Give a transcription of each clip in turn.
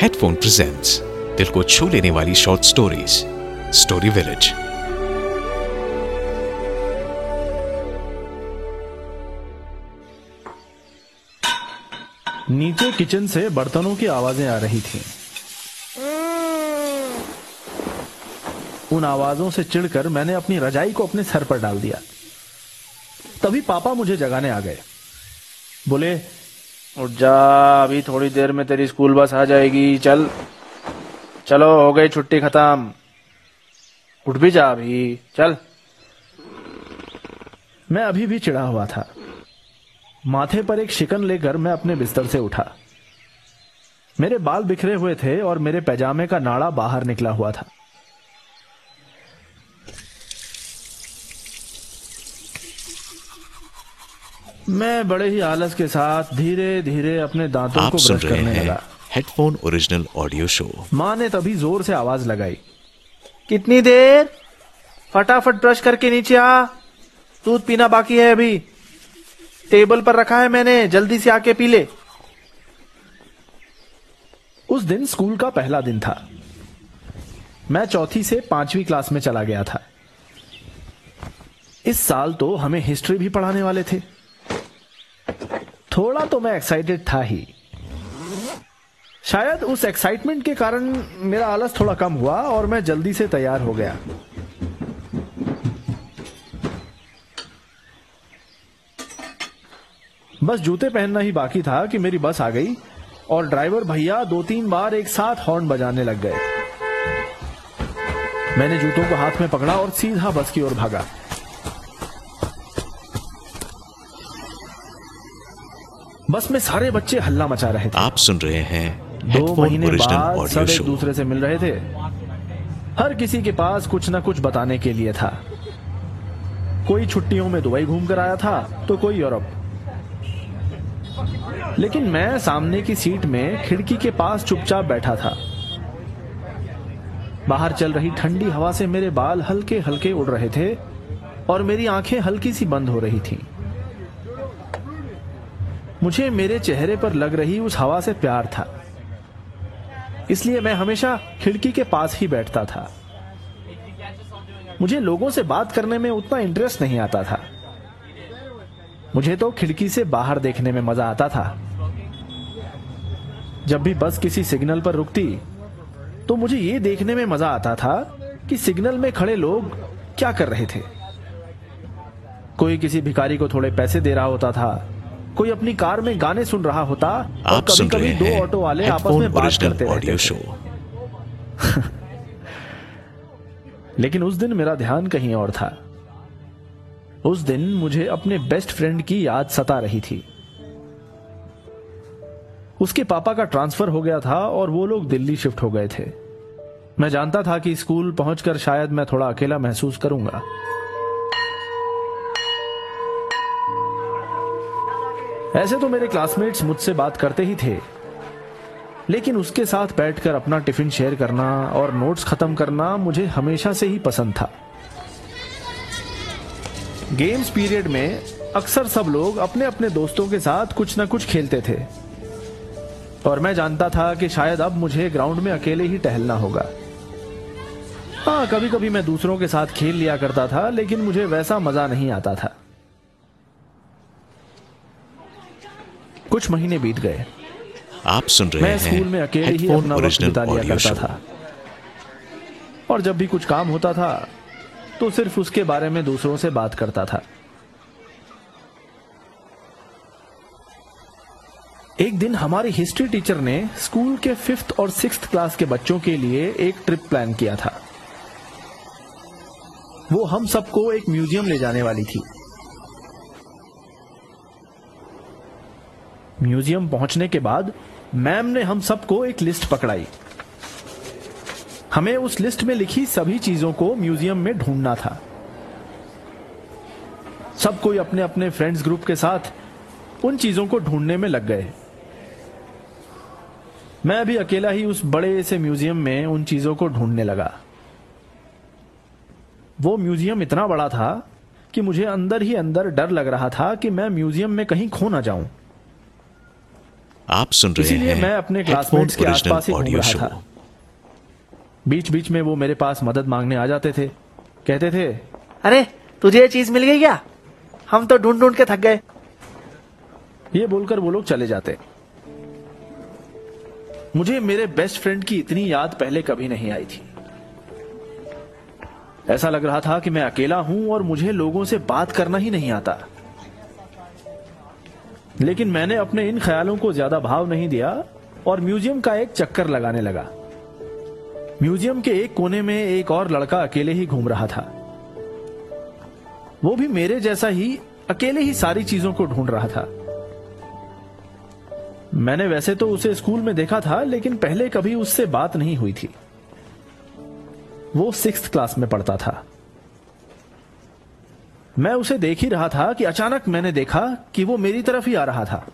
Headphone presents दिल को छू लेने वाली शॉर्ट स्टोरीज स्टोरी विलेज नीचे किचन से बर्तनों की आवाज़ें आ रही थीं। उन आवाजों से चिढ़कर मैंने अपनी रजाई को अपने सर पर डाल दिया। तभी पापा मुझे जगाने आ गए। बोले उठ जा, अभी थोड़ी देर में तेरी स्कूल बस आ जाएगी। चल। चलो, हो गई छुट्टी खत्म। उठ भी जा अभी। चल। मैं अभी भी चिढ़ा हुआ था। माथे पर एक शिकन लेकर मैं अपने बिस्तर से उठा। मेरे बाल बिखरे हुए थे और मेरे पैजामे का नाड़ा बाहर निकला हुआ था। मैं बड़े ही आलस के साथ धीरे धीरे अपने दांतों आप को सुन ब्रश रहे करने हैं लगा। हेडफोन ओरिजिनल ऑडियो शो माँ ने तभी ज़ोर से आवाज़ लगाई। कितनी देर? फटाफट ब्रश करके नीचे आ। दूध पीना बाकी है अभी। टेबल पर रखा है मैंने जल्दी से आके पी ले। उस दिन स्कूल का पहला दिन था। मैं चौथी से पांचवी क्लास में चला गया था। इस साल तो हमें हिस्ट्री भी पढ़ाने वाले थे। थोड़ा तो मैं एक्साइटेड था ही। शायद उस एक्साइटमेंट के कारण मेरा आलस थोड़ा कम हुआ और मैं जल्दी से तैयार हो गया। बस जूते पहनना ही बाकी था कि मेरी बस आ गई और ड्राइवर भैया दो तीन बार एक साथ हॉर्न बजाने लग गए। मैंने जूतों को हाथ में पकड़ा और सीधा बस की ओर भागा। बस में सारे बच्चे हल्ला मचा रहे थे। आप सुन रहे हैं दो महीने बाद सब एक दूसरे से मिल रहे थे। हर किसी के पास कुछ ना कुछ बताने के लिए था। कोई छुट्टियों में दुबई घूम कर आया था तो कोई यूरोप। लेकिन मैं सामने की सीट में खिड़की के पास चुपचाप बैठा था। बाहर चल रही ठंडी हवा से मेरे बाल हल्के हल्के उड़ रहे थे और मेरी आँखें हल्की सी बंद हो रही थीं। मुझे मेरे चेहरे पर लग रही उस हवा से प्यार था। इसलिए मैं हमेशा खिड़की के पास ही बैठता था। मुझे लोगों से बात करने में उतना इंटरेस्ट नहीं आता था। मुझे तो खिड़की से बाहर देखने में मज़ा आता था। जब भी बस किसी सिग्नल पर रुकती तो मुझे ये देखने में मज़ा आता था कि सिग्नल में खड़े लोग क्या कर रहे थे। कोई किसी भिखारी को थोड़े पैसे दे रहा होता था कोई अपनी कार में गाने सुन रहा होता और कभी सुन कभी दो ऑटो वाले आपस में बात करते रहते ऑडियो थे। शो लेकिन उस दिन मेरा ध्यान कहीं और था। उस दिन मुझे अपने बेस्ट फ्रेंड की याद सता रही थी। उसके पापा का ट्रांसफ़र हो गया था और वो लोग दिल्ली शिफ्ट हो गए थे। मैं जानता था कि स्कूल पहुंचकर शायद मैं थोड़ा अकेला महसूस करूँगा। ऐसे तो मेरे क्लासमेट्स मुझसे बात करते ही थे। लेकिन उसके साथ बैठकर अपना टिफ़िन शेयर करना और नोट्स खत्म करना मुझे हमेशा से ही पसंद था। गेम्स पीरियड में अक्सर सब लोग अपने अपने दोस्तों के साथ कुछ ना कुछ खेलते थे। और मैं जानता था कि शायद अब मुझे ग्राउंड में अकेले ही टहलना होगा। हाँ कभी कभी मैं दूसरों के साथ खेल लिया करता था, लेकिन मुझे वैसा मज़ा नहीं आता था। कुछ महीने बीत गए। आप सुन रहे मैं स्कूल में अकेले ही अपना वक्त बिता लिया करता था। और जब भी कुछ काम होता था तो सिर्फ़ उसके बारे में दूसरों से बात करता था। एक दिन हमारी हिस्ट्री टीचर ने स्कूल के फिफ्थ और सिक्स क्लास के बच्चों के लिए एक ट्रिप प्लान किया था। वो हम सबको एक म्यूज़ियम ले जाने वाली थी। म्यूज़ियम पहुँचने के बाद मैम ने हम सबको एक लिस्ट पकड़ाई। हमें उस लिस्ट में लिखी सभी चीज़ों को म्यूज़ियम में ढूंढना था। सब कोई अपने अपने फ्रेंड्स ग्रुप के साथ उन चीज़ों को ढूँढने में लग गए। मैं भी अकेला ही उस बड़े से म्यूज़ियम में उन चीज़ों को ढूँढने लगा। वो म्यूज़ियम इतना बड़ा था कि मुझे अंदर ही अंदर डर लग रहा था कि मैं म्यूज़ियम में कहीं खो ना जाऊँ। आप सुन रहे इसीलिए हैं मैं अपने क्लासमेट्स के आसपास ही घूम रहा था। बीच बीच में वो मेरे पास मदद मांगने आ जाते थे। कहते थे अरे तुझे ये चीज़ मिल गई क्या? हम तो ढूंढ ढूंढ के थक गए। ये बोलकर वो लोग चले जाते। मुझे मेरे बेस्ट फ्रेंड की इतनी याद पहले कभी नहीं आई थी। ऐसा लग रहा था कि मैं अकेला हूँ और मुझे लोगों से बात करना ही नहीं आता। लेकिन मैंने अपने इन ख्यालों को ज़्यादा भाव नहीं दिया और म्यूज़ियम का एक चक्कर लगाने लगा। म्यूज़ियम के एक कोने में एक और लड़का अकेले ही घूम रहा था। वो भी मेरे जैसा ही अकेले ही सारी चीज़ों को ढूंढ रहा था। मैंने वैसे तो उसे स्कूल में देखा था, लेकिन पहले कभी उससे बात नहीं हुई थी। वो सिक्स क्लास में पढ़ता था। मैं उसे देख ही रहा था कि अचानक मैंने देखा कि वो मेरी तरफ़ ही आ रहा था।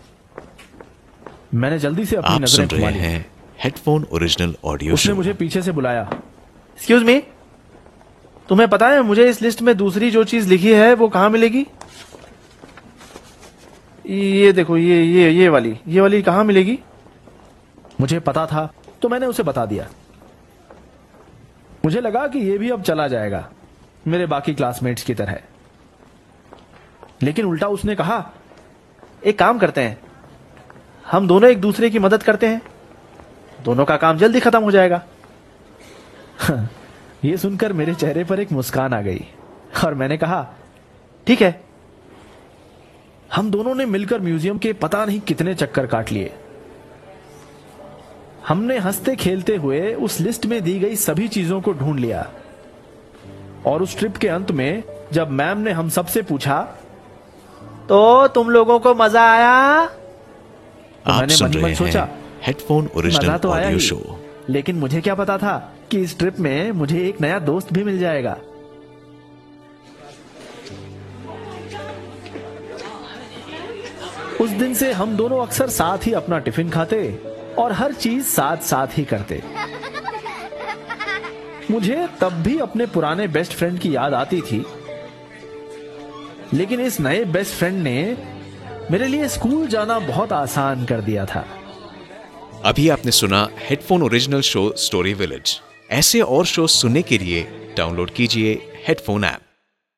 मैंने जल्दी से अपनी आप नज़रें सुन घुमा ली हैं हेडफोन ओरिजिनल ऑडियो उसने मुझे पीछे से बुलाया। एक्सक्यूज मी तुम्हें पता है मुझे इस लिस्ट में दूसरी जो चीज़ लिखी है वो कहाँ मिलेगी? ये देखो ये ये ये वाली। ये वाली कहाँ मिलेगी? मुझे पता था तो मैंने उसे बता दिया। मुझे लगा कि ये भी अब चला जाएगा मेरे बाकी क्लासमेट्स की तरह। लेकिन उल्टा उसने कहा, एक काम करते हैं। हम दोनों एक दूसरे की मदद करते हैं। दोनों का काम जल्दी खत्म हो जाएगा। यह सुनकर मेरे चेहरे पर एक मुस्कान आ गई और मैंने कहा, ठीक है। हम दोनों ने मिलकर म्यूज़ियम के पता नहीं कितने चक्कर काट लिए। हमने हँसते खेलते हुए उस लिस्ट में दी गई सभी चीज़ों को ढूंढ लिया। और उस ट्रिप के अंत में जब मैम ने हम सबसे पूछा तो तुम लोगों को मज़ा आया? तो आप मैंने सुन मन रहे मन सोचा हेडफोन मज़ा ओरिजिनल तो आया ऑडियो शो लेकिन मुझे क्या पता था कि इस ट्रिप में मुझे एक नया दोस्त भी मिल जाएगा। उस दिन से हम दोनों अक्सर साथ ही अपना टिफ़िन खाते और हर चीज़ साथ साथ ही करते। मुझे तब भी अपने पुराने बेस्ट फ्रेंड की याद आती थी लेकिन इस नए बेस्ट फ्रेंड ने मेरे लिए स्कूल जाना बहुत आसान कर दिया था। अभी आपने सुना headphone original show story village ऐसे और शो सुनने के लिए डाउनलोड कीजिए हेडफोन ऐप